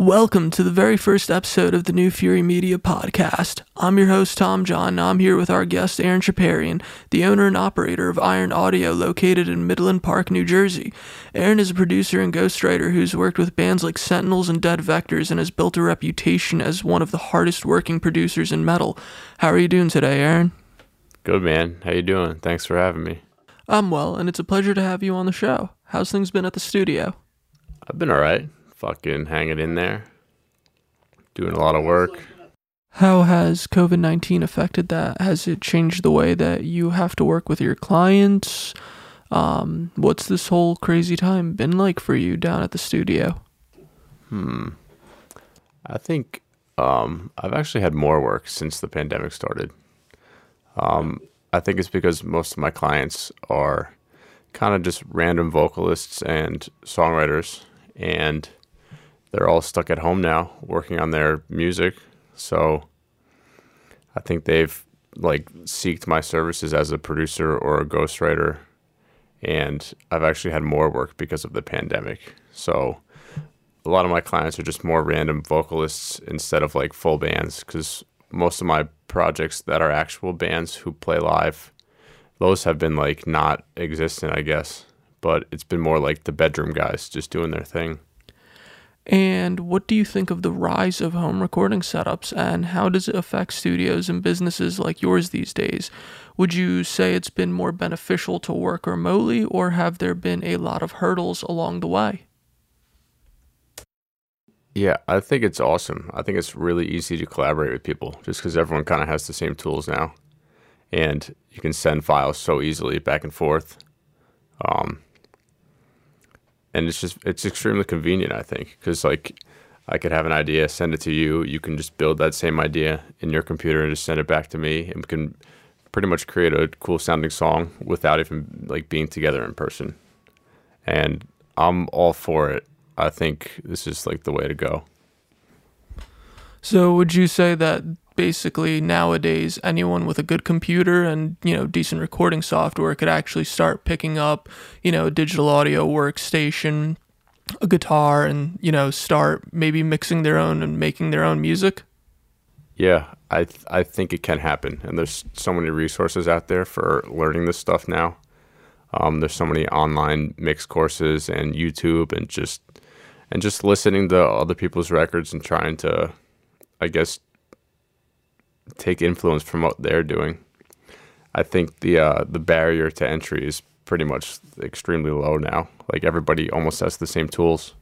Welcome to the very first episode of the New Fury Media podcast. I'm your host, Tom John, and I'm here with our guest, Aaron Chaparian, the owner and operator of Iron Audio, located in Midland Park, New Jersey. Aaron is a producer and ghostwriter who's worked with bands like Sentinels and Dead Vectors and has built a reputation as one of the hardest working producers in metal. How are you doing today, Aaron? Good, man. How you doing? Thanks for having me. I'm well, and it's a pleasure to have you on the show. How's things been at the studio? I've been all right. Fucking hanging in there. Doing a lot of work. How has COVID 19 affected that? Has it changed the way that you have to work with your clients? Um, what's this whole crazy time been like for you down at the studio? Hmm. I think um, I've actually had more work since the pandemic started. Um, I think it's because most of my clients are kind of just random vocalists and songwriters, and they're all stuck at home now working on their music. So I think they've like seeked my services as a producer or a ghostwriter, and I've actually had more work because of the pandemic. So a lot of my clients are just more random vocalists instead of like full bands because most of my projects that are actual bands who play live those have been like not existent i guess but it's been more like the bedroom guys just doing their thing and what do you think of the rise of home recording setups and how does it affect studios and businesses like yours these days? Would you say it's been more beneficial to work remotely or have there been a lot of hurdles along the way? Yeah, I think it's awesome. I think it's really easy to collaborate with people just because everyone kind of has the same tools now. And you can send files so easily back and forth. Um, and it's just, it's extremely convenient, I think, because like I could have an idea, send it to you. You can just build that same idea in your computer and just send it back to me. And can pretty much create a cool sounding song without even like being together in person. And I'm all for it I think this is like the way to go. So, would you say that basically nowadays anyone with a good computer and you know decent recording software could actually start picking up you know a digital audio workstation, a guitar, and you know start maybe mixing their own and making their own music? Yeah, I th- I think it can happen, and there's so many resources out there for learning this stuff now. Um, there's so many online mix courses and YouTube and just and just listening to other people's records and trying to, I guess, take influence from what they're doing. I think the uh, the barrier to entry is pretty much extremely low now. Like everybody almost has the same tools.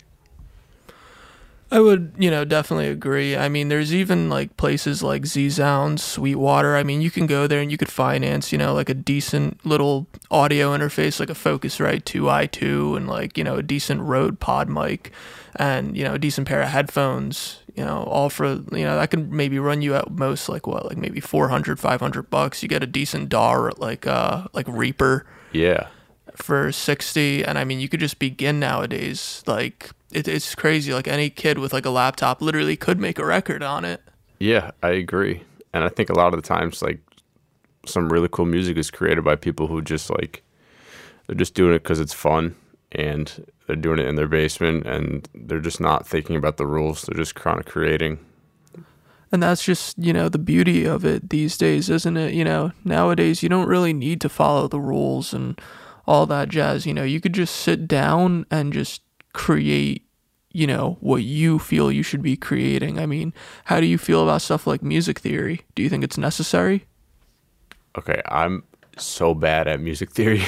I would, you know, definitely agree. I mean, there's even like places like zZounds, Sweetwater. I mean, you can go there and you could finance, you know, like a decent little audio interface, like a Focusrite 2i2, and like, you know, a decent Rode Pod mic and, you know, a decent pair of headphones, you know, all for, you know, that could maybe run you at most like what, like maybe 400, 500 bucks. You get a decent DAW like, uh, like Reaper. Yeah. For 60. And I mean, you could just begin nowadays. Like, it, it's crazy. Like any kid with like a laptop literally could make a record on it. Yeah, I agree. And I think a lot of the times, like some really cool music is created by people who just like they're just doing it because it's fun and they're doing it in their basement and they're just not thinking about the rules. They're just kind of creating. And that's just, you know, the beauty of it these days, isn't it? You know, nowadays you don't really need to follow the rules and all that jazz. You know, you could just sit down and just create you know what you feel you should be creating i mean how do you feel about stuff like music theory do you think it's necessary okay i'm so bad at music theory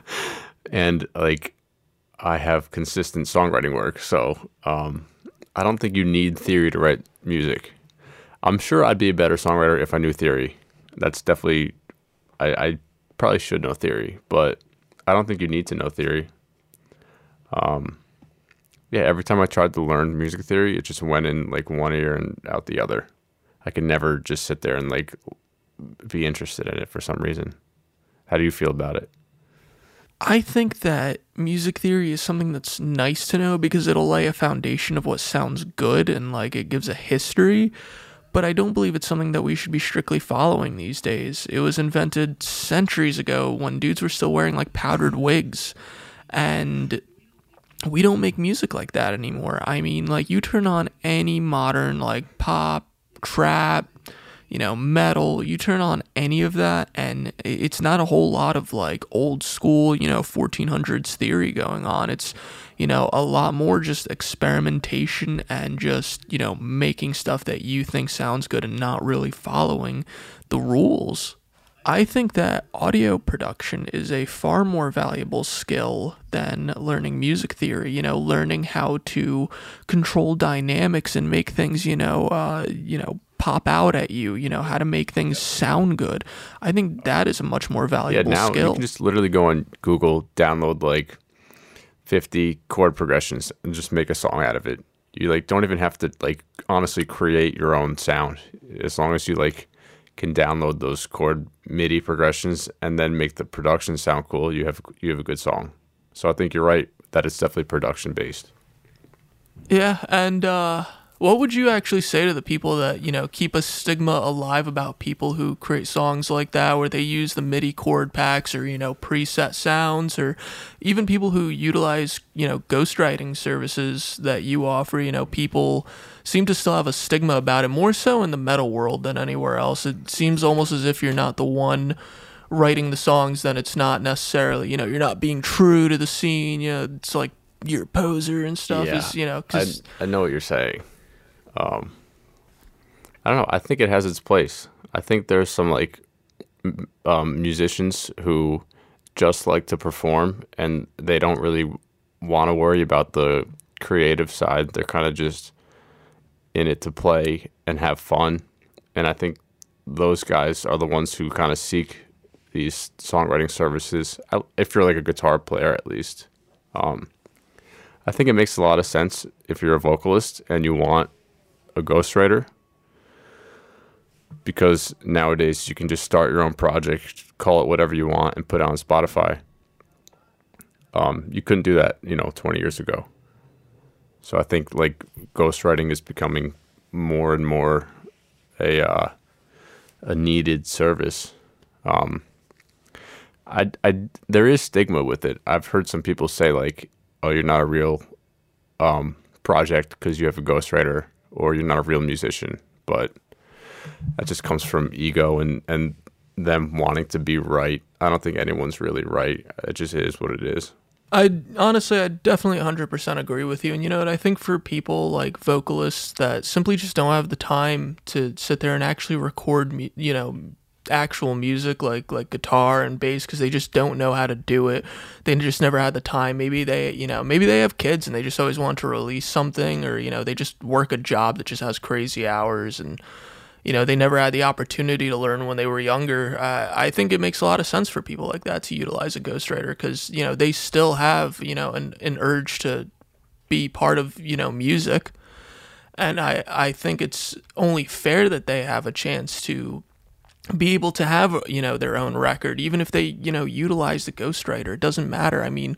and like i have consistent songwriting work so um, i don't think you need theory to write music i'm sure i'd be a better songwriter if i knew theory that's definitely i, I probably should know theory but i don't think you need to know theory um, yeah, every time I tried to learn music theory, it just went in like one ear and out the other. I could never just sit there and like be interested in it for some reason. How do you feel about it? I think that music theory is something that's nice to know because it'll lay a foundation of what sounds good and like it gives a history. But I don't believe it's something that we should be strictly following these days. It was invented centuries ago when dudes were still wearing like powdered wigs. And we don't make music like that anymore. I mean, like you turn on any modern like pop, trap, you know, metal, you turn on any of that and it's not a whole lot of like old school, you know, 1400s theory going on. It's you know, a lot more just experimentation and just, you know, making stuff that you think sounds good and not really following the rules. I think that audio production is a far more valuable skill than learning music theory. You know, learning how to control dynamics and make things, you know, uh, you know, pop out at you. You know, how to make things sound good. I think that is a much more valuable yeah, now skill. you can just literally go on Google, download like 50 chord progressions and just make a song out of it. You like don't even have to like honestly create your own sound as long as you like can download those chord MIDI progressions and then make the production sound cool. You have you have a good song. So I think you're right that it's definitely production based. Yeah, and uh what would you actually say to the people that, you know, keep a stigma alive about people who create songs like that where they use the MIDI chord packs or, you know, preset sounds or even people who utilize, you know, ghostwriting services that you offer, you know, people seem to still have a stigma about it more so in the metal world than anywhere else. It seems almost as if you're not the one writing the songs then it's not necessarily, you know, you're not being true to the scene, you know, it's like you're a poser and stuff Yeah. is, you know, I, cuz I know what you're saying. Um, I don't know. I think it has its place. I think there's some like um, musicians who just like to perform and they don't really want to worry about the creative side. They're kind of just in it to play and have fun. And I think those guys are the ones who kind of seek these songwriting services. If you're like a guitar player, at least. Um, I think it makes a lot of sense if you're a vocalist and you want a ghostwriter because nowadays you can just start your own project, call it whatever you want, and put it on Spotify. Um, you couldn't do that, you know, 20 years ago. So I think like ghostwriting is becoming more and more a uh, a needed service. Um, I, I there is stigma with it. I've heard some people say like, "Oh, you're not a real um, project because you have a ghostwriter, or you're not a real musician." But that just comes from ego and and them wanting to be right. I don't think anyone's really right. It just is what it is. I honestly, I definitely 100% agree with you. And you know what? I think for people like vocalists that simply just don't have the time to sit there and actually record, you know, actual music like like guitar and bass because they just don't know how to do it. They just never had the time. Maybe they, you know, maybe they have kids and they just always want to release something, or you know, they just work a job that just has crazy hours and you know they never had the opportunity to learn when they were younger uh, i think it makes a lot of sense for people like that to utilize a ghostwriter because you know they still have you know an, an urge to be part of you know music and i i think it's only fair that they have a chance to be able to have you know their own record even if they you know utilize the ghostwriter it doesn't matter. I mean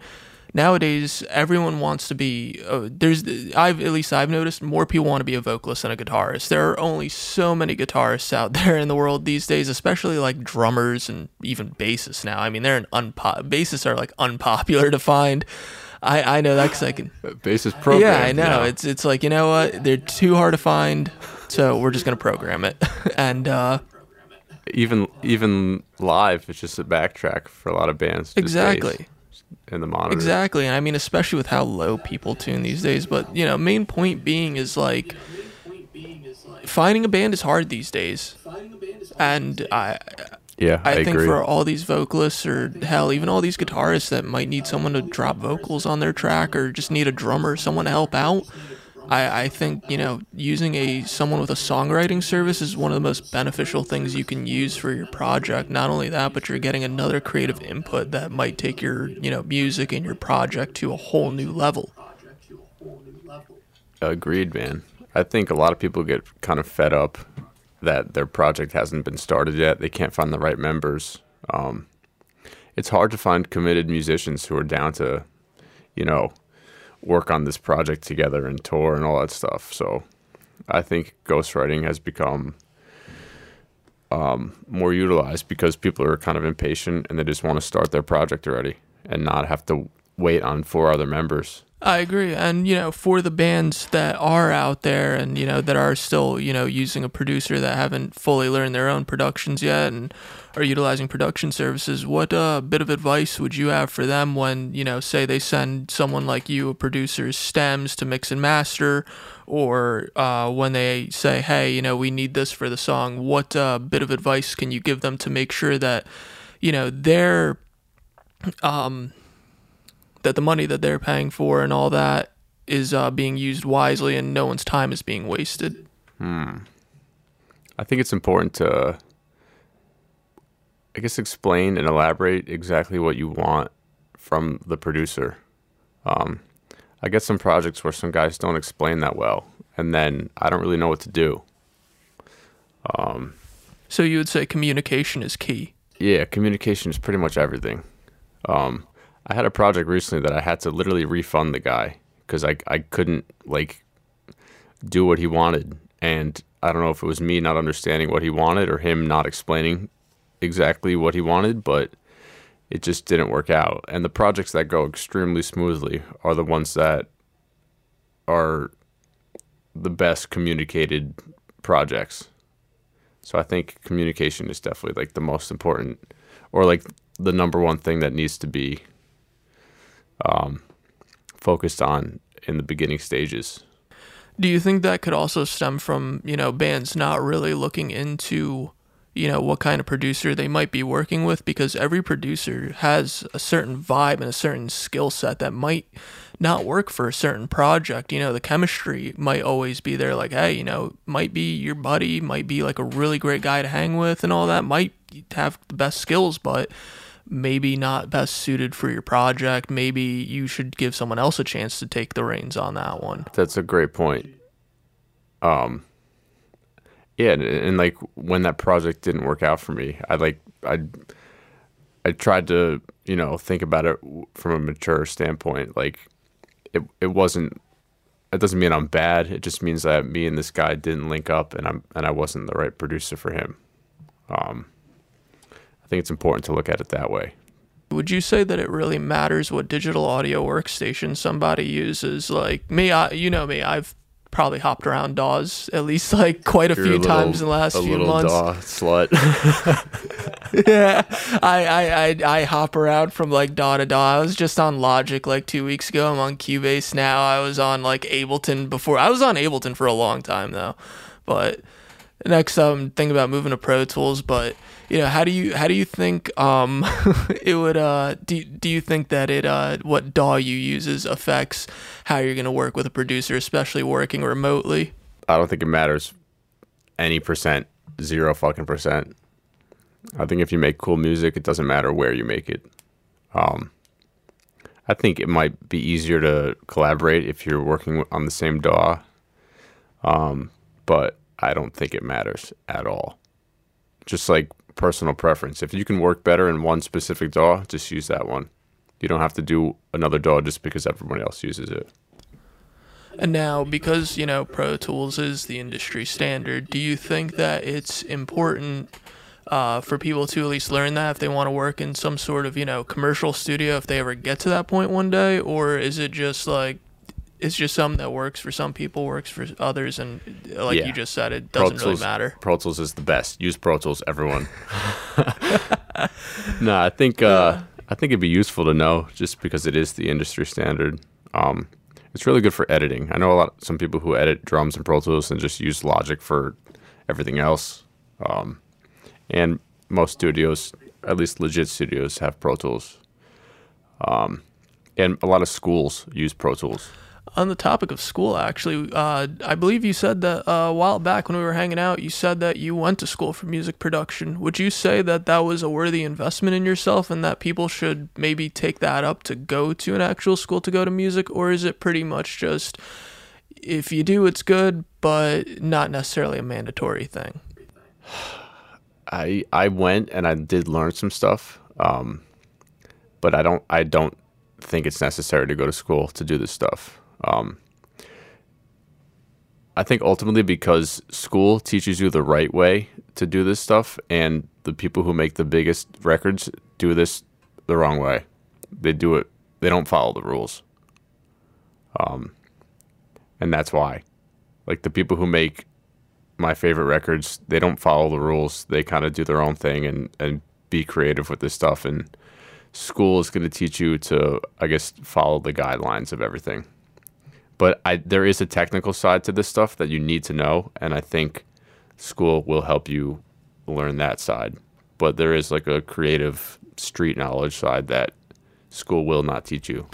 nowadays everyone wants to be uh, there's i've at least i've noticed more people want to be a vocalist than a guitarist. There are only so many guitarists out there in the world these days especially like drummers and even bassists now. I mean they're an unpo- bassists are like unpopular to find. I i know that because i can Bass is programmed. yeah i know. now. it's it's like you know what? They're too hard to find so we're just gonna program it. And uh even even live. It's just a backtrack for a lot of bands. exactly in the monitor. Exactly. And I mean, especially with how low people tune these days. But, you know, main point being is like finding a band is hard these days. And I, Yeah, I, I, think agree. for all these vocalists or hell, even all these guitarists that might need someone to drop vocals on their track or just need a drummer, someone to help out. I, I think you know using a someone with a songwriting service is one of the most beneficial things you can use for your project. Not only that, but you're getting another creative input that might take your you know music and your project to a whole new level. Agreed, man. I think a lot of people get kind of fed up that their project hasn't been started yet. They can't find the right members. Um, it's hard to find committed musicians who are down to, you know, work on this project together and tour and all that stuff. So I think ghostwriting has become um, more utilized because people are kind of impatient and they just want to start their project already and not have to wait on four other members. I agree. And, you know, for the bands that are out there and, you know, that are still, you know, using a producer that haven't fully learned their own productions yet and are utilizing production services, what uh, bit of advice would you have for them when, you know, say they send someone like you, a producer's stems to mix and master, or uh, when they say, hey, you know, we need this for the song, what uh, bit of advice can you give them to make sure that, you know, they're. Um, that the money that they're paying for and all that is uh, being used wisely and no one's time is being wasted. Hmm. I think it's important to, I guess, explain and elaborate exactly what you want from the producer. Um, I get some projects where some guys don't explain that well, and then I don't really know what to do. Um, So you would say communication is key. Yeah, communication is pretty much everything. Um, I had a project recently that I had to literally refund the guy because I I couldn't like do what he wanted, and I don't know if it was me not understanding what he wanted or him not explaining exactly what he wanted, but it just didn't work out. And the projects that go extremely smoothly are the ones that are the best communicated projects. So I think communication is definitely like the most important, or like the number one thing that needs to be um, focused on in the beginning stages. Do you think that could also stem from, you know, bands not really looking into, you know, what kind of producer they might be working with? Because every producer has a certain vibe and a certain skill set that might not work for a certain project. You know, the chemistry might always be there, like, hey, you know, might be your buddy, might be like a really great guy to hang with and all that, might have the best skills, but maybe not best suited for your project. Maybe you should give someone else a chance to take the reins on that one. That's a great point. Um, yeah, and, and like when that project didn't work out for me, I like I I tried to you know think about it from a mature standpoint. Like it it wasn't. It doesn't mean I'm bad. It just means that me and this guy didn't link up, and I'm and I wasn't the right producer for him. Um, think it's important to look at it that way. Would you say that it really matters what digital audio workstation somebody uses? Like me, I, you know me, I've probably hopped around DAWs at least like quite a You're few little- times in the last a few little months. DAW slut. yeah, I, I, I, I hop around from like DAW to DAW. I was just on Logic like two weeks ago. I'm on Cubase now. I was on like Ableton before. I was on Ableton for a long time though, but next I'm thinking about moving to Pro Tools. But you know, how do you how do you think um it would uh do do you think that it uh what DAW you uses affects how you're gonna work with a producer, especially working remotely? I don't think it matters any percent, zero fucking percent. I think if you make cool music, it doesn't matter where you make it. Um, I think it might be easier to collaborate if you're working on the same DAW, um, but I don't think it matters at all. Just like personal preference. If you can work better in one specific DAW, just use that one. You don't have to do another DAW just because everyone else uses it. And now, because you know Pro Tools is the industry standard, do you think that it's important uh, for people to at least learn that if they want to work in some sort of you know commercial studio, if they ever get to that point one day, or is it just like it's just something that works for some people, works for others, and uh, like Yeah. you just said, it doesn't really Tools- matter. Pro Tools is the best. Use Pro Tools, everyone. no, I think uh, I think it'd be useful to know just because it is the industry standard. Um, it's really good for editing. I know a lot of some people who edit drums in Pro Tools and just use Logic for everything else. Um, and most studios, at least legit studios, have Pro Tools. Um, and a lot of schools use Pro Tools. On the topic of school, actually, uh, I believe you said that uh, a while back when we were hanging out, you said that you went to school for music production. Would you say that that was a worthy investment in yourself and that people should maybe take that up to go to an actual school to go to music? Or is it pretty much just if you do, it's good, but not necessarily a mandatory thing? I I went and I did learn some stuff, um, but I don't I don't think it's necessary to go to school to do this stuff. Um, I think ultimately because school teaches you the right way to do this stuff, and the people who make the biggest records do this the wrong way. They do it they don't follow the rules. Um, and that's why, like the people who make my favorite records, they don't follow the rules. They kind of do their own thing and and be creative with this stuff. And school is going to teach you to, I guess, follow the guidelines of everything. But I, there is a technical side to this stuff that you need to know, and I think school will help you learn that side. But there is like a creative street knowledge side that school will not teach you.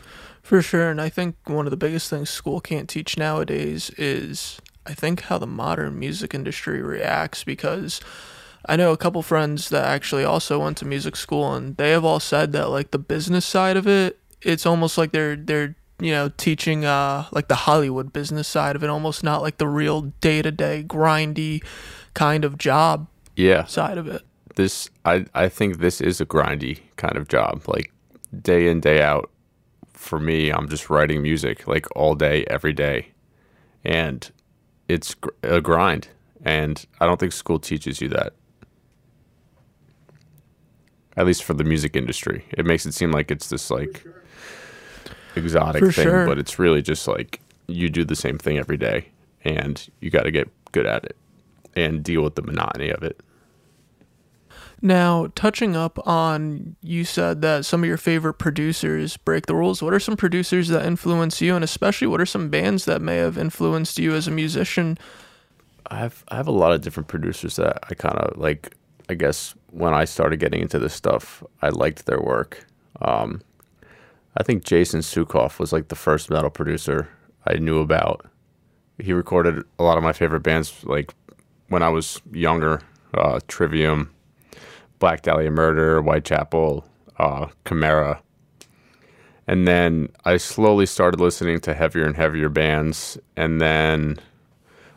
For sure, and I think one of the biggest things school can't teach nowadays is I think how the modern music industry reacts because I know a couple friends that actually also went to music school and they have all said that like the business side of it, it's almost like they're they're you know teaching uh like the Hollywood business side of it, almost not like the real day to day grindy kind of job Yeah. side of it. this I I think this is a grindy kind of job, like day in day out. For me, I'm just writing music like all day, every day, and it's gr- a grind. And I don't think school teaches you that. At least for the music industry, it makes it seem like it's this like exotic For thing, sure. but it's really just like you do the same thing every day, and you got to get good at it and deal with the monotony of it. Now, touching up on you said that some of your favorite producers break the rules. What are some producers that influence you and especially what are some bands that may have influenced you as a musician? I have I have a lot of different producers that I kind of like. I guess when I started getting into this stuff, I liked their work. Um, I think Jason Suecof was like the first metal producer I knew about. He recorded a lot of my favorite bands, like when I was younger, uh, Trivium, Black Dahlia Murder, Whitechapel, uh, Chimaira. And then I slowly started listening to heavier and heavier bands. And then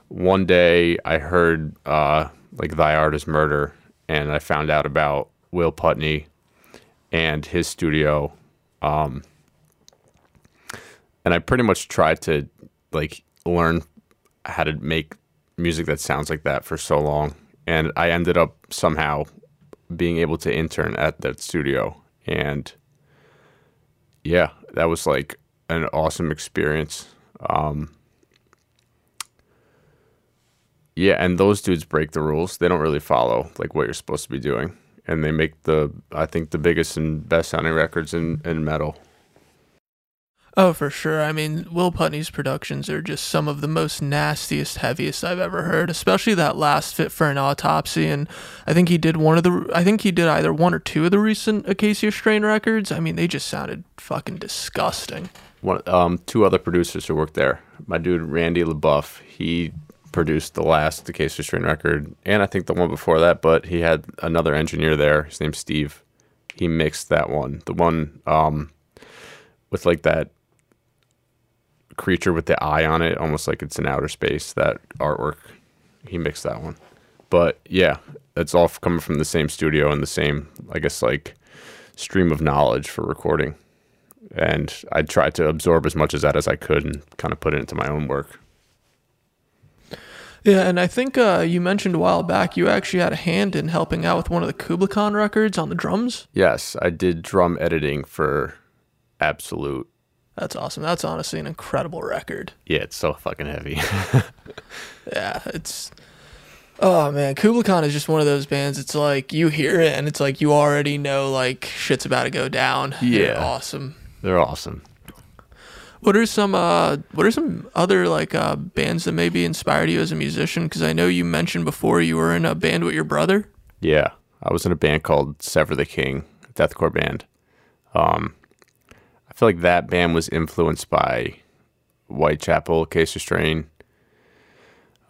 one day I heard uh, like Thy Art is Murder, and I found out about Will Putney and his studio. Um, and I pretty much tried to like learn how to make music that sounds like that for so long. And I ended up somehow being able to intern at that studio. And yeah, that was like an awesome experience. Um, yeah, and those dudes break the rules. They don't really follow like what you're supposed to be doing, and they make the I think the biggest and best sounding records in in metal. Oh, for sure. I mean, Will Putney's productions are just some of the most nastiest, heaviest I've ever heard, especially that last Fit for an Autopsy. And I think he did one of the, I think he did either one or two of the recent Acacia Strain records. I mean, they just sounded fucking disgusting. One, um, two other producers who worked there. My dude Randy LeBoeuf, he produced the last Acacia Strain record, and I think the one before that. But he had another engineer there. His name's Steve. He mixed that one, the one um, with like that creature with the eye on it, almost like it's in outer space. That artwork, he mixed that one. But yeah, that's all coming from the same studio and the same, I guess, like stream of knowledge for recording and I tried to absorb as much of that as I could and kind of put it into my own work. Yeah, and I think uh, you mentioned a while back you actually had a hand in helping out with one of the Kublai Khan records on the drums. Yes, I did drum editing for Absolute. That's awesome. That's honestly an incredible record. Yeah, it's so fucking heavy. Yeah, it's. Oh man, Kublai Khan is just one of those bands. It's like you hear it and it's like you already know like shit's about to go down. They're Yeah. awesome. They're awesome. What are some uh what are some other like uh bands that maybe inspired you as a musician? Because I know you mentioned before you were in a band with your brother. Yeah, I was in a band called Sever the King, a deathcore band. Um, feel like that band was influenced by Whitechapel, Acacia Strain,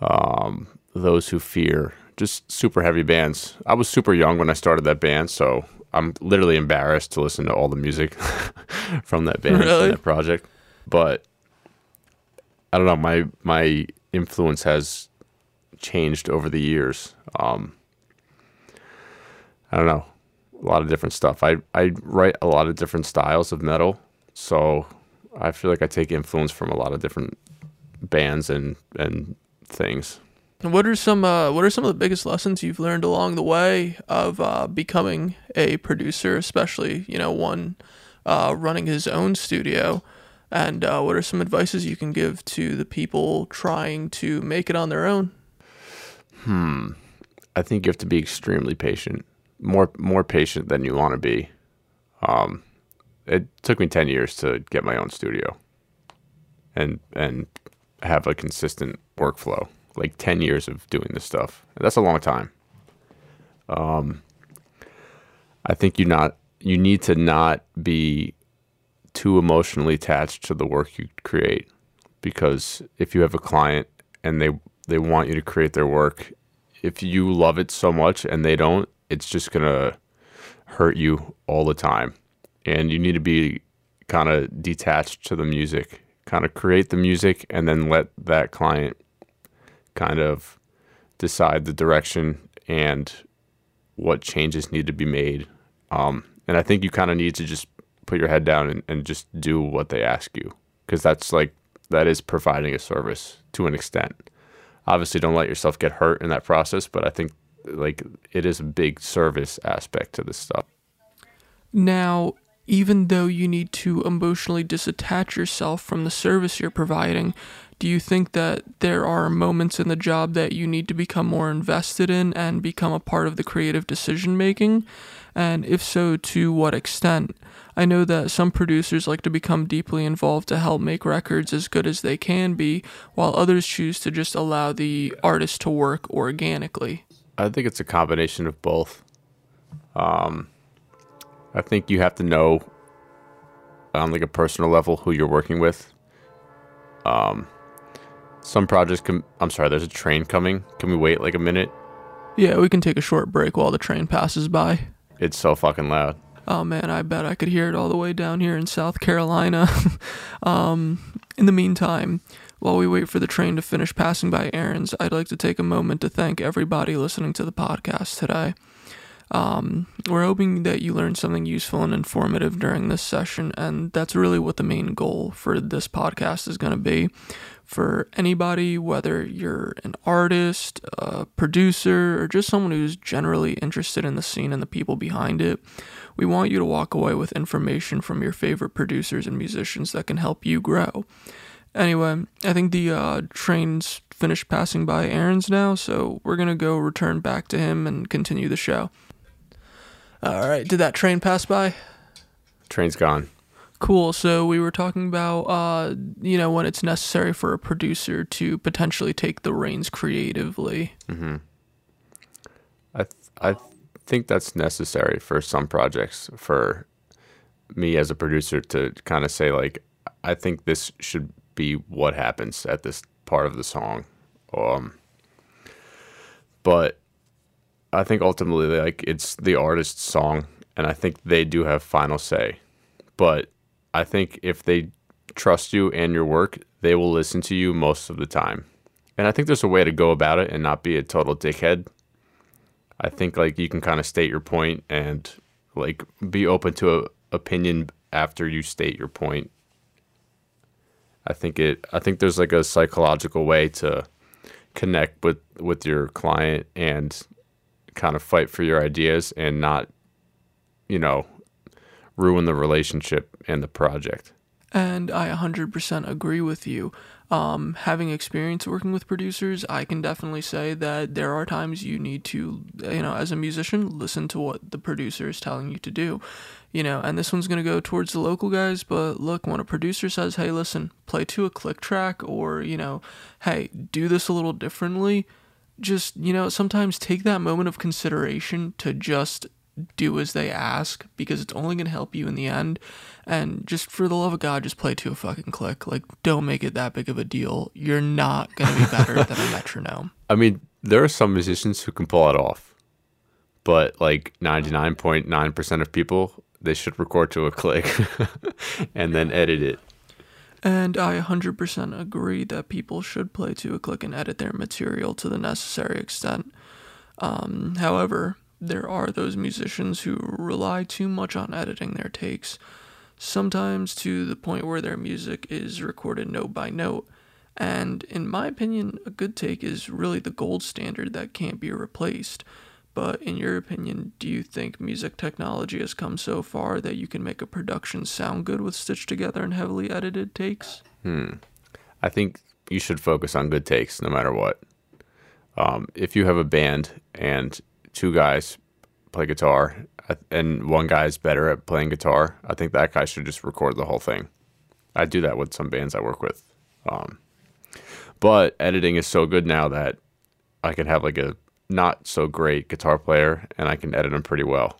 um, Those Who Fear, just super heavy bands. I was super young when I started that band, so I'm literally embarrassed to listen to all the music from that band, Really? from that project. But I don't know, my my influence has changed over the years. Um, I don't know, a lot of different stuff. I I write a lot of different styles of metal, so I feel like I take influence from a lot of different bands and and things. What are some uh what are some of the biggest lessons you've learned along the way of uh becoming a producer, especially, you know, one uh, running his own studio. And uh, what are some advices you can give to the people trying to make it on their own? Hmm. I think you have to be extremely patient, more more patient than you want to be. Um, it took me ten years to get my own studio, and and have a consistent workflow. Like ten years of doing this stuff. That's a long time. Um, I think you not you need to not be too emotionally attached to the work you create because if you have a client and they they want you to create their work if you love it so much and they don't it's just going to hurt you all the time and you need to be kind of detached to the music kind of create the music and then let that client kind of decide the direction and what changes need to be made. Um, and i think you kind of need to just put your head down and, and just do what they ask you because that's like that is providing a service to an extent. Obviously don't let yourself get hurt in that process but i think like it is a big service aspect to this stuff. Now, even though you need to emotionally disattach yourself from the service you're providing, do you think that there are moments in the job that you need to become more invested in and become a part of the creative decision making? And if so, to what extent? I know that some producers like to become deeply involved to help make records as good as they can be, while others choose to just allow the artist to work organically. I think it's a combination of both. Um, I think you have to know on like a personal level who you're working with. Um, some projects can. I'm sorry. There's a train coming. Can we wait like a minute? Yeah, we can take a short break while the train passes by. It's so fucking loud. Oh man, I bet I could hear it all the way down here in South Carolina. um, in the meantime, while we wait for the train to finish passing by Aaron's, I'd like to take a moment to thank everybody listening to the podcast today. Um, we're hoping that you learned something useful and informative during this session, and that's really what the main goal for this podcast is going to be. For anybody, whether you're an artist, a producer, or just someone who's generally interested in the scene and the people behind it, we want you to walk away with information from your favorite producers and musicians that can help you grow. Anyway, I think the uh, train's finished passing by Aaron's now, so we're gonna go return back to him and continue the show. All right, did that train pass by? Train's gone. Cool. So we were talking about, uh, you know, when it's necessary for a producer to potentially take the reins creatively. Mm-hmm. I th- I think that's necessary for some projects for me as a producer to kind of say like I think this should be what happens at this part of the song. Um but I think ultimately like it's the artist's song and I think they do have final say. But I think if they trust you and your work, they will listen to you most of the time. And I think there's a way to go about it and not be a total dickhead. I think like you can kind of state your point and like be open to a opinion after you state your point. I think it I think there's like a psychological way to connect with with your client and kind of fight for your ideas and not you know ruin the relationship and the project. And I 100% agree with you. Um, having experience working with producers, I can definitely say that there are times you need to, you know, as a musician, listen to what the producer is telling you to do. You know, and this one's going to go towards the local guys, but look, when a producer says, hey, listen, play to a click track, or, you know, hey, do this a little differently, just, you know, sometimes take that moment of consideration to just do as they ask because it's only going to help you in the end. And just for the love of God, just play to a fucking click. Like, don't make it that big of a deal. You're not going to be better than a metronome. I mean, there are some musicians who can pull it off, but like 99.9% of people, they should record to a click and then edit it. And I 100% agree that people should play to a click and edit their material to the necessary extent. Um, however, there are those musicians who rely too much on editing their takes, sometimes to the point where their music is recorded note by note. And in my opinion, a good take is really the gold standard that can't be replaced. But in your opinion, do you think music technology has come so far that you can make a production sound good with stitched together and heavily edited takes? Hmm. I think you should focus on good takes no matter what. Um, if you have a band and two guys play guitar uh, and one guy's better at playing guitar, I think that guy should just record the whole thing. I do that with some bands I work with. Um, but editing is so good now that I can have like a not so great guitar player and I can edit them pretty well.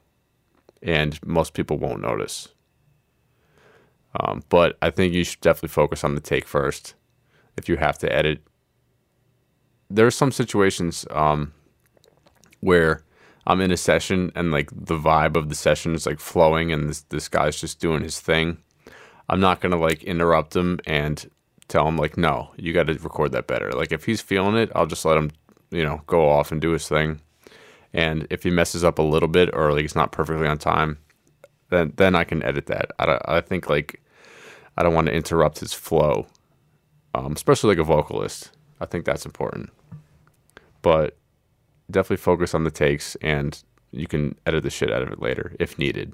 And most people won't notice. Um, but I think you should definitely focus on the take first if you have to edit. There are some situations um, where I'm in a session and like the vibe of the session is like flowing and this this guy's just doing his thing. I'm not gonna like interrupt him and tell him like no, you got to record that better. Like if he's feeling it, I'll just let him you know go off and do his thing. And if he messes up a little bit or like it's not perfectly on time, then then I can edit that. I don't- I think like I don't want to interrupt his flow, um, especially like a vocalist. I think that's important. But definitely focus on the takes, and you can edit the shit out of it later if needed.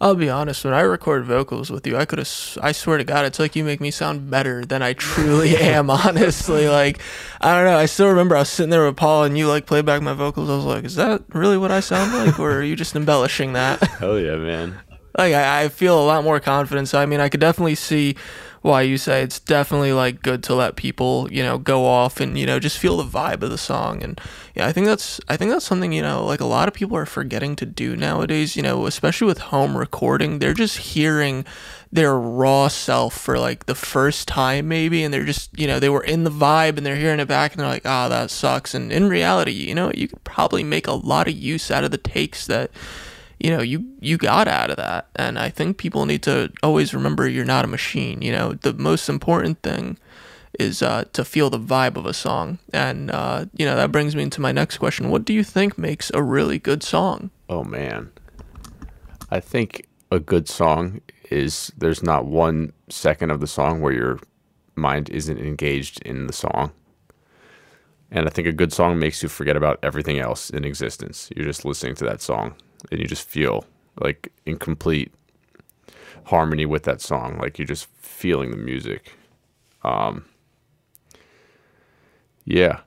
I'll be honest, when I record vocals with you, I could have, I swear to God, it's like you make me sound better than I truly am, honestly. Like, I don't know. I still remember I was sitting there with Paul and you like played back my vocals. I was like, is that really what I sound like? Or are you just embellishing that? Hell yeah, man! like, I, I feel a lot more confidence. I mean, I could definitely see why you say it's definitely like good to let people, you know, go off and, you know, just feel the vibe of the song. And yeah, I think that's, I think that's something, you know, like a lot of people are forgetting to do nowadays, you know, especially with home recording. They're just hearing their raw self for like the first time maybe and they're just you know they were in the vibe and they're hearing it back and they're like ah that sucks and in reality you know you could probably make a lot of use out of the takes that you know you you got out of that. And i think people need to always remember you're not a machine you know. The most important thing is uh, to feel the vibe of a song. And uh, you know that brings me into my next question. What do you think makes a really good song? Oh man, I think a good song is there's not one second of the song where your mind isn't engaged in the song. And I think a good song makes you forget about everything else in existence. You're just listening to that song and you just feel like in complete harmony with that song. Like you're just feeling the music. Um, yeah.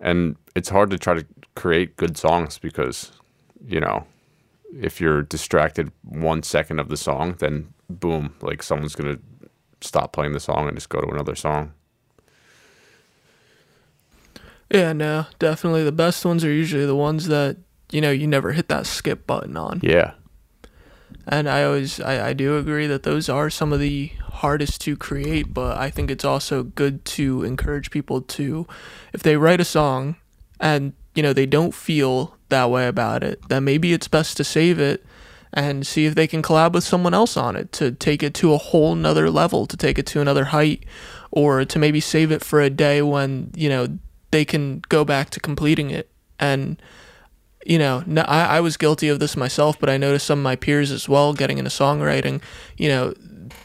And it's hard to try to create good songs because, you know, if you're distracted one second of the song, then boom, like someone's gonna stop playing the song and just go to another song. yeah no definitely the best ones are usually the ones that you know you never hit that skip button on Yeah, And I always I, I do agree that those are some of the hardest to create, but I think it's also good to encourage people to if they write a song and you know they don't feel that way about it, then maybe it's best to save it and see if they can collab with someone else on it to take it to a whole nother level, to take it to another height, or to maybe save it for a day when, you know, they can go back to completing it. And you know, no, I, I was guilty of this myself, but I noticed some of my peers as well getting into songwriting. You know,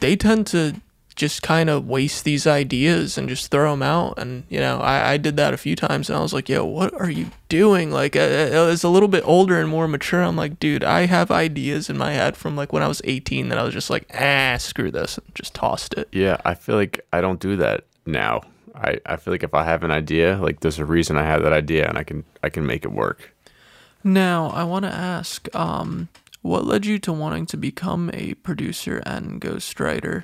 they tend to just kind of waste these ideas and just throw them out. And, you know, I, I did that a few times and I was like, yo, what are you doing? Like, uh, uh, as a little bit older and more mature, I'm like, dude, I have ideas in my head from like when I was 18 that I was just like, ah, screw this, and just tossed it. yeah. I feel like I don't do that now. I, I feel like if I have an idea, like there's a reason I have that idea and I can I can make it work. Now, I want to ask, um, what led you to wanting to become a producer and ghostwriter?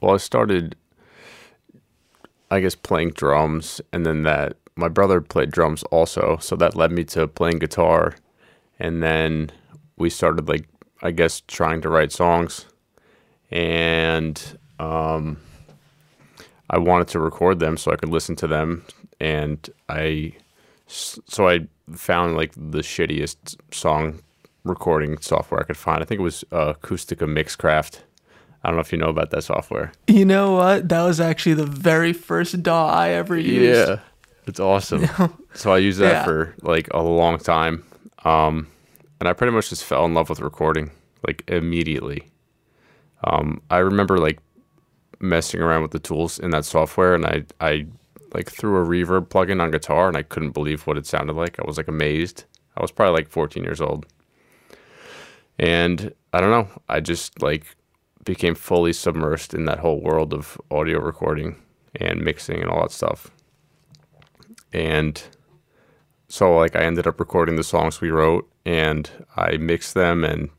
Well, I started, I guess, playing drums, and then that my brother played drums also, so that led me to playing guitar, and then we started like I guess trying to write songs, and um, I wanted to record them so I could listen to them, and I so I found like the shittiest song recording software I could find. I think it was uh, Acoustica Mixcraft. I don't know if you know about that software. You know what? That was actually the very first DAW I ever used. Yeah, it's awesome. so I used that Yeah. for like a long time, um, and I pretty much just fell in love with recording like immediately. Um, I remember like messing around with the tools in that software, and I I like threw a reverb plugin on guitar and I couldn't believe what it sounded like. I was like amazed. I was probably like 14 years old. And I don't know, I just like became fully submersed in that whole world of audio recording and mixing and all that stuff. And so like I ended up recording the songs we wrote and I mixed them and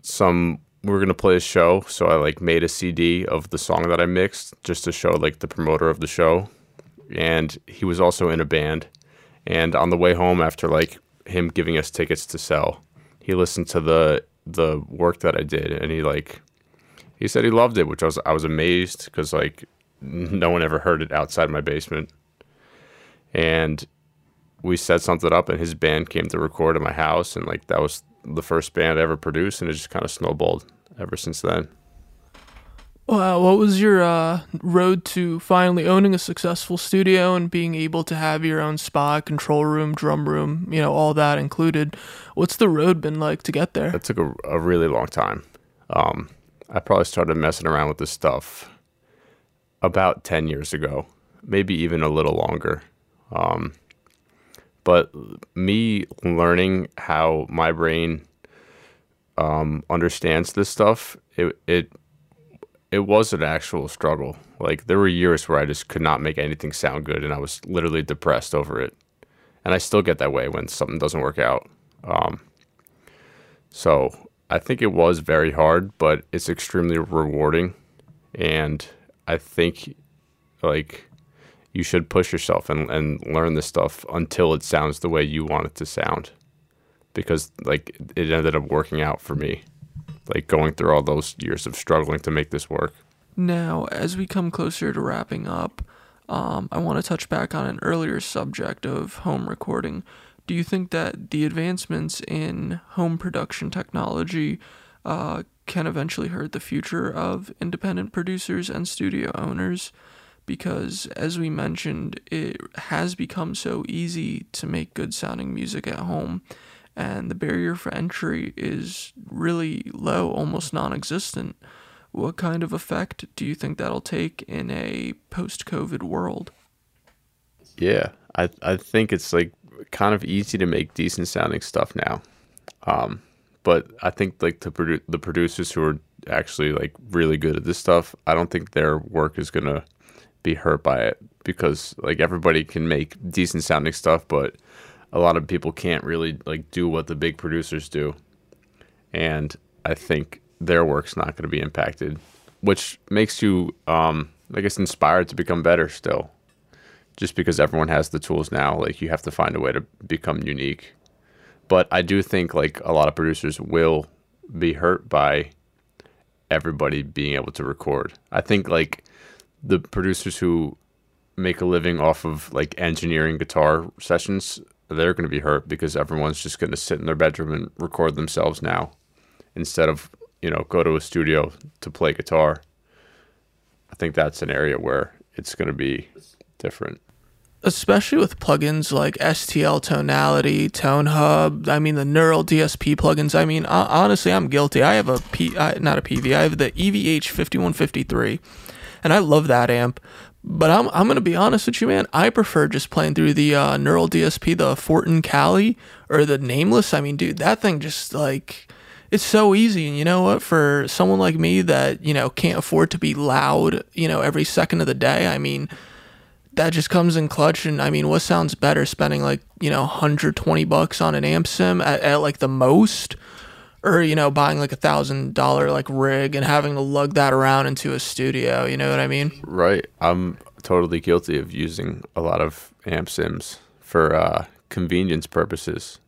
some we were gonna play a show, so I like made a CD of the song that I mixed just to show like the promoter of the show. And he was also in a band. And on the way home after like him giving us tickets to sell, he listened to the the work that I did and he like he said he loved it, which I was I was amazed because like no one ever heard it outside my basement. And we set something up and his band came to record at my house and like that was the first band I ever produced and it just kind of snowballed ever since then. Wow, what was your uh, road to finally owning a successful studio and being able to have your own spot, control room, drum room, you know, all that included? What's the road been like to get there? It took a, a really long time. Um, I probably started messing around with this stuff about 10 years ago, maybe even a little longer. Um, but me learning how my brain um, understands this stuff, it it it was an actual struggle. Like there were years where I just could not make anything sound good, and I was literally depressed over it. And I still get that way when something doesn't work out. Um, so I think it was very hard, but it's extremely rewarding, and I think like you should push yourself and, and learn this stuff until it sounds the way you want it to sound because like it ended up working out for me like going through all those years of struggling to make this work. Now as we come closer to wrapping up um, i want to touch back on an earlier subject of home recording. Do you think that the advancements in home production technology uh, can eventually hurt the future of independent producers and studio owners? Because as we mentioned it has become so easy to make good sounding music at home and the barrier for entry is really low, almost non existent. What kind of effect do you think that'll take in a post COVID world? Yeah, I, I think it's like kind of easy to make decent sounding stuff now. Um, but I think like the produ- the producers who are actually like really good at this stuff, I don't think their work is gonna be hurt by it because like everybody can make decent sounding stuff, but a lot of people can't really like do what the big producers do, and I think their work's not going to be impacted, which makes you, um, I guess, inspired to become better still. Just because everyone has the tools now, like you have to find a way to become unique. But I do think like a lot of producers will be hurt by everybody being able to record. I think like the producers who make a living off of like engineering guitar sessions they're going to be hurt because everyone's just going to sit in their bedroom and record themselves now instead of you know go to a studio to play guitar. I think that's an area where it's going to be different. Especially with plugins like stl tonality tone hub i mean the neural dsp plugins. I mean honestly i'm guilty. I have a p not a pv i have the evh 5153 and i love that amp but I'm I'm gonna be honest with you, man. I prefer just playing through the uh, Neural DSP, the Fortin Cali or the Nameless. I mean, dude, that thing just like it's so easy. And you know what? For someone like me that you know can't afford to be loud, you know, every second of the day. I mean, that just comes in clutch. And I mean, what sounds better, spending like you know 120 bucks on an amp sim at, at like the most? Or you know buying like a thousand dollar like rig and having to lug that around into a studio you know what i mean? Right. I'm totally guilty of using a lot of amp sims for uh, convenience purposes.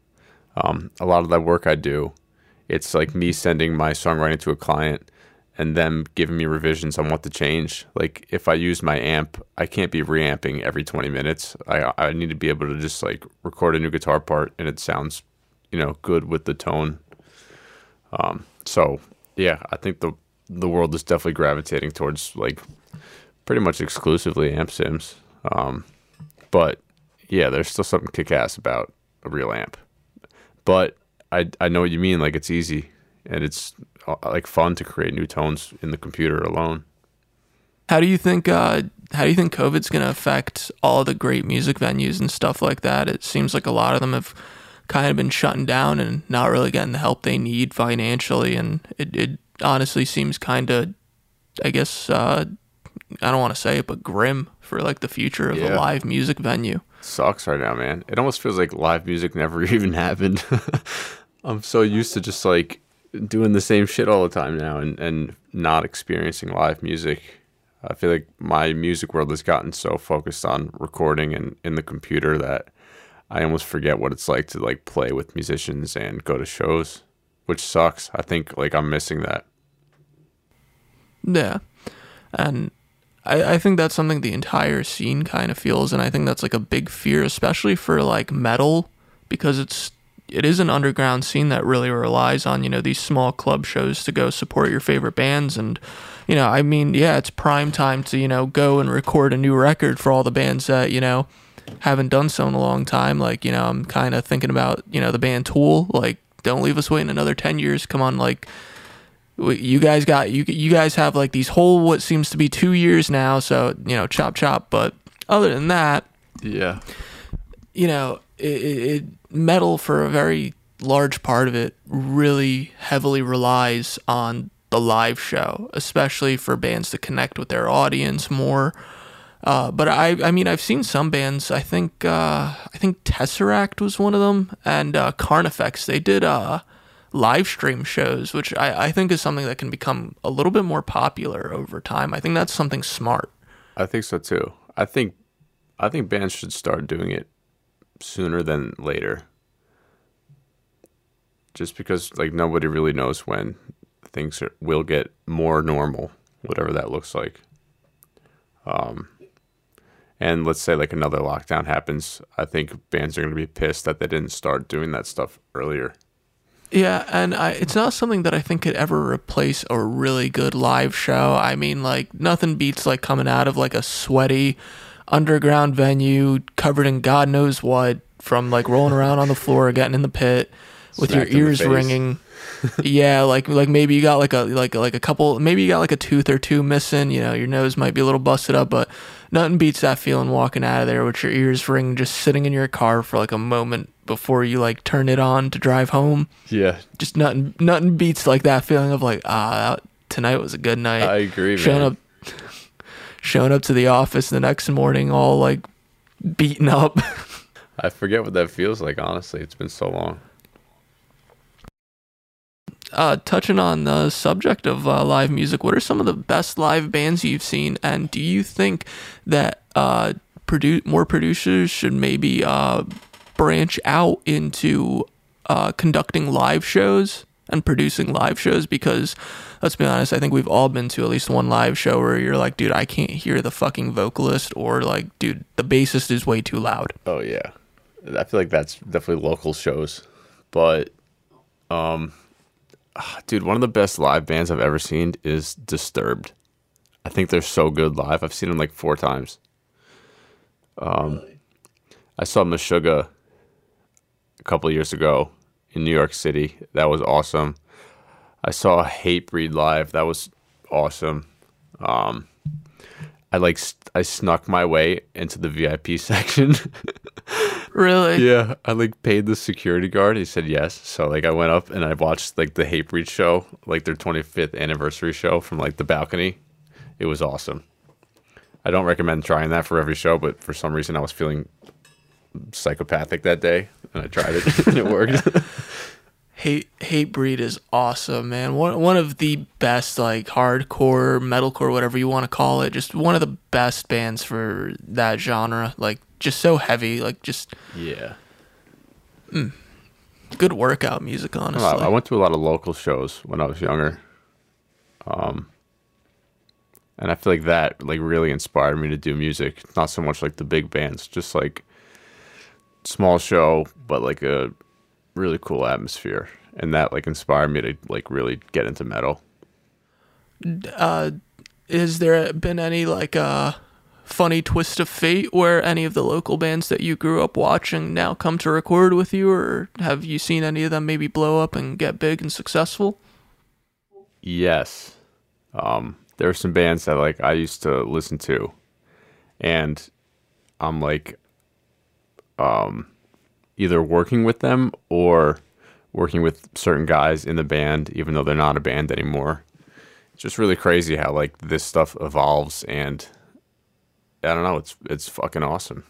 Um, a lot of that work i do it's like me sending my songwriting to a client and them giving me revisions on what to change. Like if i use my amp i can't be reamping every 20 minutes. I, I need to be able to just like record a new guitar part and it sounds you know good with the tone um, so yeah, I think the the world is definitely gravitating towards like pretty much exclusively amp sims. Um, but yeah, there's still something kick ass about a real amp. But I I know what you mean. Like it's easy and it's uh, like fun to create new tones in the computer alone. How do you think uh, how do you think COVID's going to affect all the great music venues and stuff like that? It seems like a lot of them have kind of been shutting down and not really getting the help they need financially, and it, it honestly seems kind of, I guess, uh, I don't want to say it, but grim for like the future of a live music venue. sucks right now, man. It almost feels like live music never even happened. I'm so used to just like doing the same shit all the time now and, and not experiencing live music. I feel like my music world has gotten so focused on recording and in the computer that I almost forget what it's like to like play with musicians and go to shows, which sucks. I think like I'm missing that. Yeah. And I, I think that's something the entire scene kind of feels and I think that's like a big fear, especially for like metal, because it's it is an underground scene that really relies on, you know, these small club shows to go support your favorite bands and you know, I mean, yeah, it's prime time to, you know, go and record a new record for all the bands that, you know, haven't done so in a long time. Like, you know, I'm kind of thinking about, you know, the band Tool, like don't leave us waiting another 10 years. Come on, like you guys got you you guys have like these whole what seems to be 2 years now, so, you know, chop chop, but other than that, Yeah. you know, it, it, it metal for a very large part of it really heavily relies on the live show, especially for bands to connect with their audience more. Uh, but I, I mean, I've seen some bands. I think, uh, I think Tesseract was one of them, and uh, Carnifex. They did uh, live stream shows, which I, I think is something that can become a little bit more popular over time. I think that's something smart. I think so too. I think I think bands should start doing it sooner than later. Just because like nobody really knows when things are, will get more normal, whatever that looks like. Um and let's say like another lockdown happens, I think bands are going to be pissed that they didn't start doing that stuff earlier. Yeah, and I, it's not something that I think could ever replace a really good live show. I mean, like nothing beats like coming out of like a sweaty underground venue covered in God knows what from like rolling around on the floor, getting in the pit with Smacked your ears ringing. yeah, like like maybe you got like a like like a couple maybe you got like a tooth or two missing, you know, your nose might be a little busted up, but nothing beats that feeling walking out of there with your ears ringing just sitting in your car for like a moment before you like turn it on to drive home Yeah, just nothing nothing beats like that feeling of like ah that, tonight was a good night I agree, showing man. up showing up to the office the next morning all like beaten up I forget what that feels like honestly. It's been so long. Uh touching on the subject of uh, live music what are some of the best live bands you've seen? And do you think that uh produ- more producers should maybe uh branch out into uh conducting live shows and producing live shows? Because let's be honest, I think we've all been to at least one live show where you're like, dude, I can't hear the fucking vocalist or like, dude, the bassist is way too loud. Oh yeah, I feel like that's definitely local shows, but um, dude, one of the best live bands I've ever seen is Disturbed. I think they're so good live. I've seen them like four times. Um, I saw Meshuggah a couple years ago in New York City. That was awesome. I saw Hatebreed live. That was awesome. Um, I like I snuck my way into the VIP section. Really? Yeah, I like paid the security guard. He said yes. So like I went up and I watched like the Hatebreed show, like their 25th anniversary show from like the balcony. It was awesome. I don't recommend trying that for every show, but for some reason I was feeling psychopathic that day and I tried it and it worked. Hate Hate Breed is awesome, man. One one of the best like hardcore, metalcore, whatever you want to call it. Just one of the best bands for that genre. Like just so heavy, like just yeah. good workout music, I, honestly. know, I went to a lot of local shows when I was younger. Um and I feel like that like really inspired me to do music. Not so much like the big bands, just like small show, but like a really cool atmosphere. And that like inspired me to like really get into metal. uh, is there been any like uh funny twist of fate where any of the local bands that you grew up watching now come to record with you, or have you seen any of them maybe blow up and get big and successful? Yes. Um there are some bands that like I used to listen to and I'm like, um, either working with them or working with certain guys in the band, even though they're not a band anymore. It's just really crazy how like this stuff evolves, and I don't know. It's it's fucking awesome.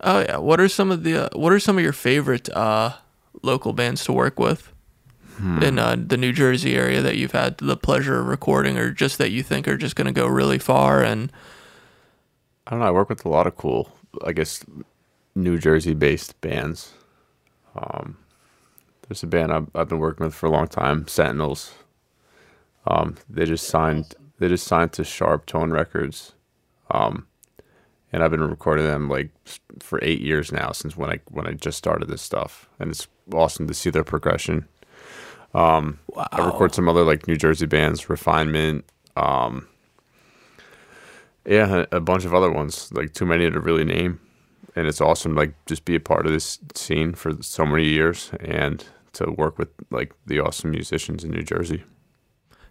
Oh yeah. What are some of the uh, What are some of your favorite uh, local bands to work with in uh, the New Jersey area that you've had the pleasure of recording, or just that you think are just going to go really far? And I don't know. I work with a lot of cool, I guess, New Jersey-based bands. Um, there's a band I've, I've been working with for a long time, Sentinels. Um, they just signed. They just signed to SharpTone Records, um, and I've been recording them like for eight years now since when I when I just started this stuff, and it's awesome to see their progression. Um, I record some other like New Jersey bands, Refinement, um, yeah, a a bunch of other ones, like too many to really name. And it's awesome, like just be a part of this scene for so many years and to work with like the awesome musicians in New Jersey.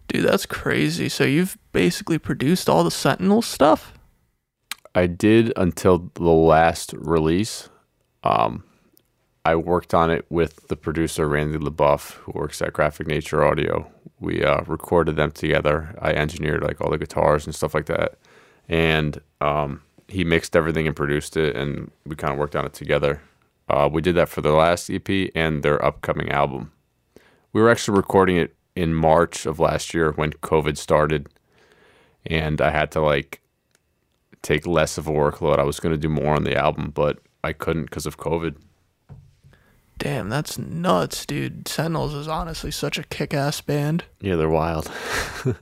dude, that's crazy. So you've basically produced all the Sentinel stuff. I did until the last release. Um, I worked on it with the producer Randy LeBoeuf, who works at Graphic Nature Audio. We uh, recorded them together. I engineered like all the guitars and stuff like that, and um, he mixed everything and produced it, and we kind of worked on it together. Uh, we did that for the last EP and their upcoming album. We were actually recording it in March of last year when COVID started, and I had to like take less of a workload. I was going to do more on the album, but I couldn't because of COVID. Damn, that's nuts, dude. Sentinels is honestly such a kick-ass band. Yeah, they're wild.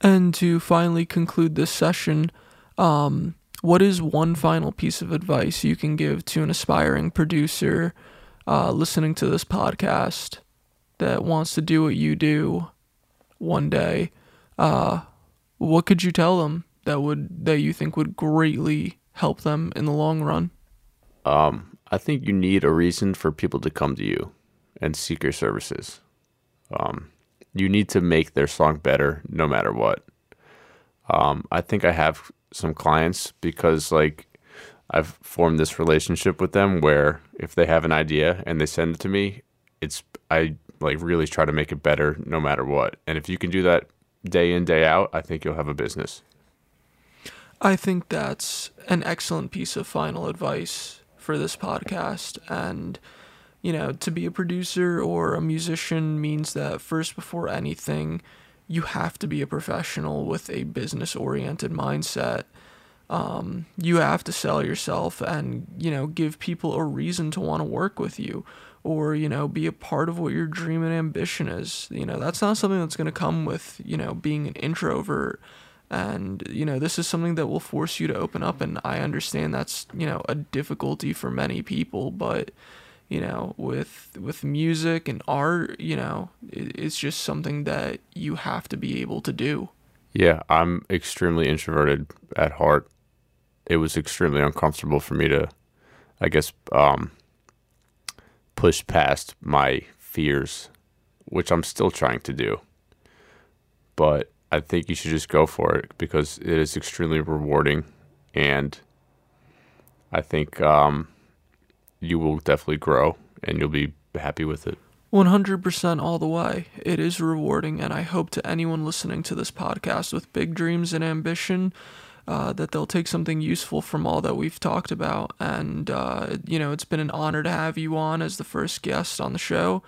And to finally conclude this session, um, what is one final piece of advice you can give to an aspiring producer uh, listening to this podcast that wants to do what you do one day? Uh, what could you tell them that would that you think would greatly help them in the long run? Um, I think you need a reason for people to come to you and seek your services. Um, you need to make their song better no matter what. Um, I think I have some clients because like I've formed this relationship with them where if they have an idea and they send it to me, it's I like really try to make it better no matter what. And if you can do that day in day out, I think you'll have a business. I think that's an excellent piece of final advice for this podcast. And, you know, to be a producer or a musician means that first, before anything, you have to be a professional with a business oriented mindset. Um, you have to sell yourself and, you know, give people a reason to want to work with you or, you know, be a part of what your dream and ambition is. You know, that's not something that's going to come with, you know, being an introvert and you know this is something that will force you to open up and i understand that's you know a difficulty for many people but you know with with music and art you know it, it's just something that you have to be able to do Yeah, I'm extremely introverted at heart. It was extremely uncomfortable for me to, I guess, um, push past my fears, which I'm still trying to do. But I think you should just go for it because it is extremely rewarding, and I think um, you will definitely grow and you'll be happy with it. 100% all the way. It is rewarding, and I hope to anyone listening to this podcast with big dreams and ambition uh, that they'll take something useful from all that we've talked about. And, uh, you know, it's been an honor to have you on as the first guest on the show.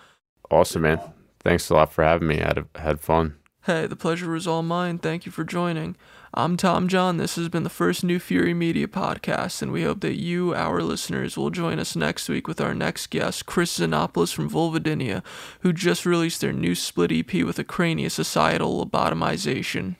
Awesome, man. Thanks a lot for having me. I had, had fun. Hey, the pleasure was all mine. Thank you for joining. I'm Tom John. This has been the first New Fury Media podcast, and we hope that you, our listeners, will join us next week with our next guest, Chris Xenopoulos from Vulvodynia, who just released their new split EP with a crania societal lobotomization.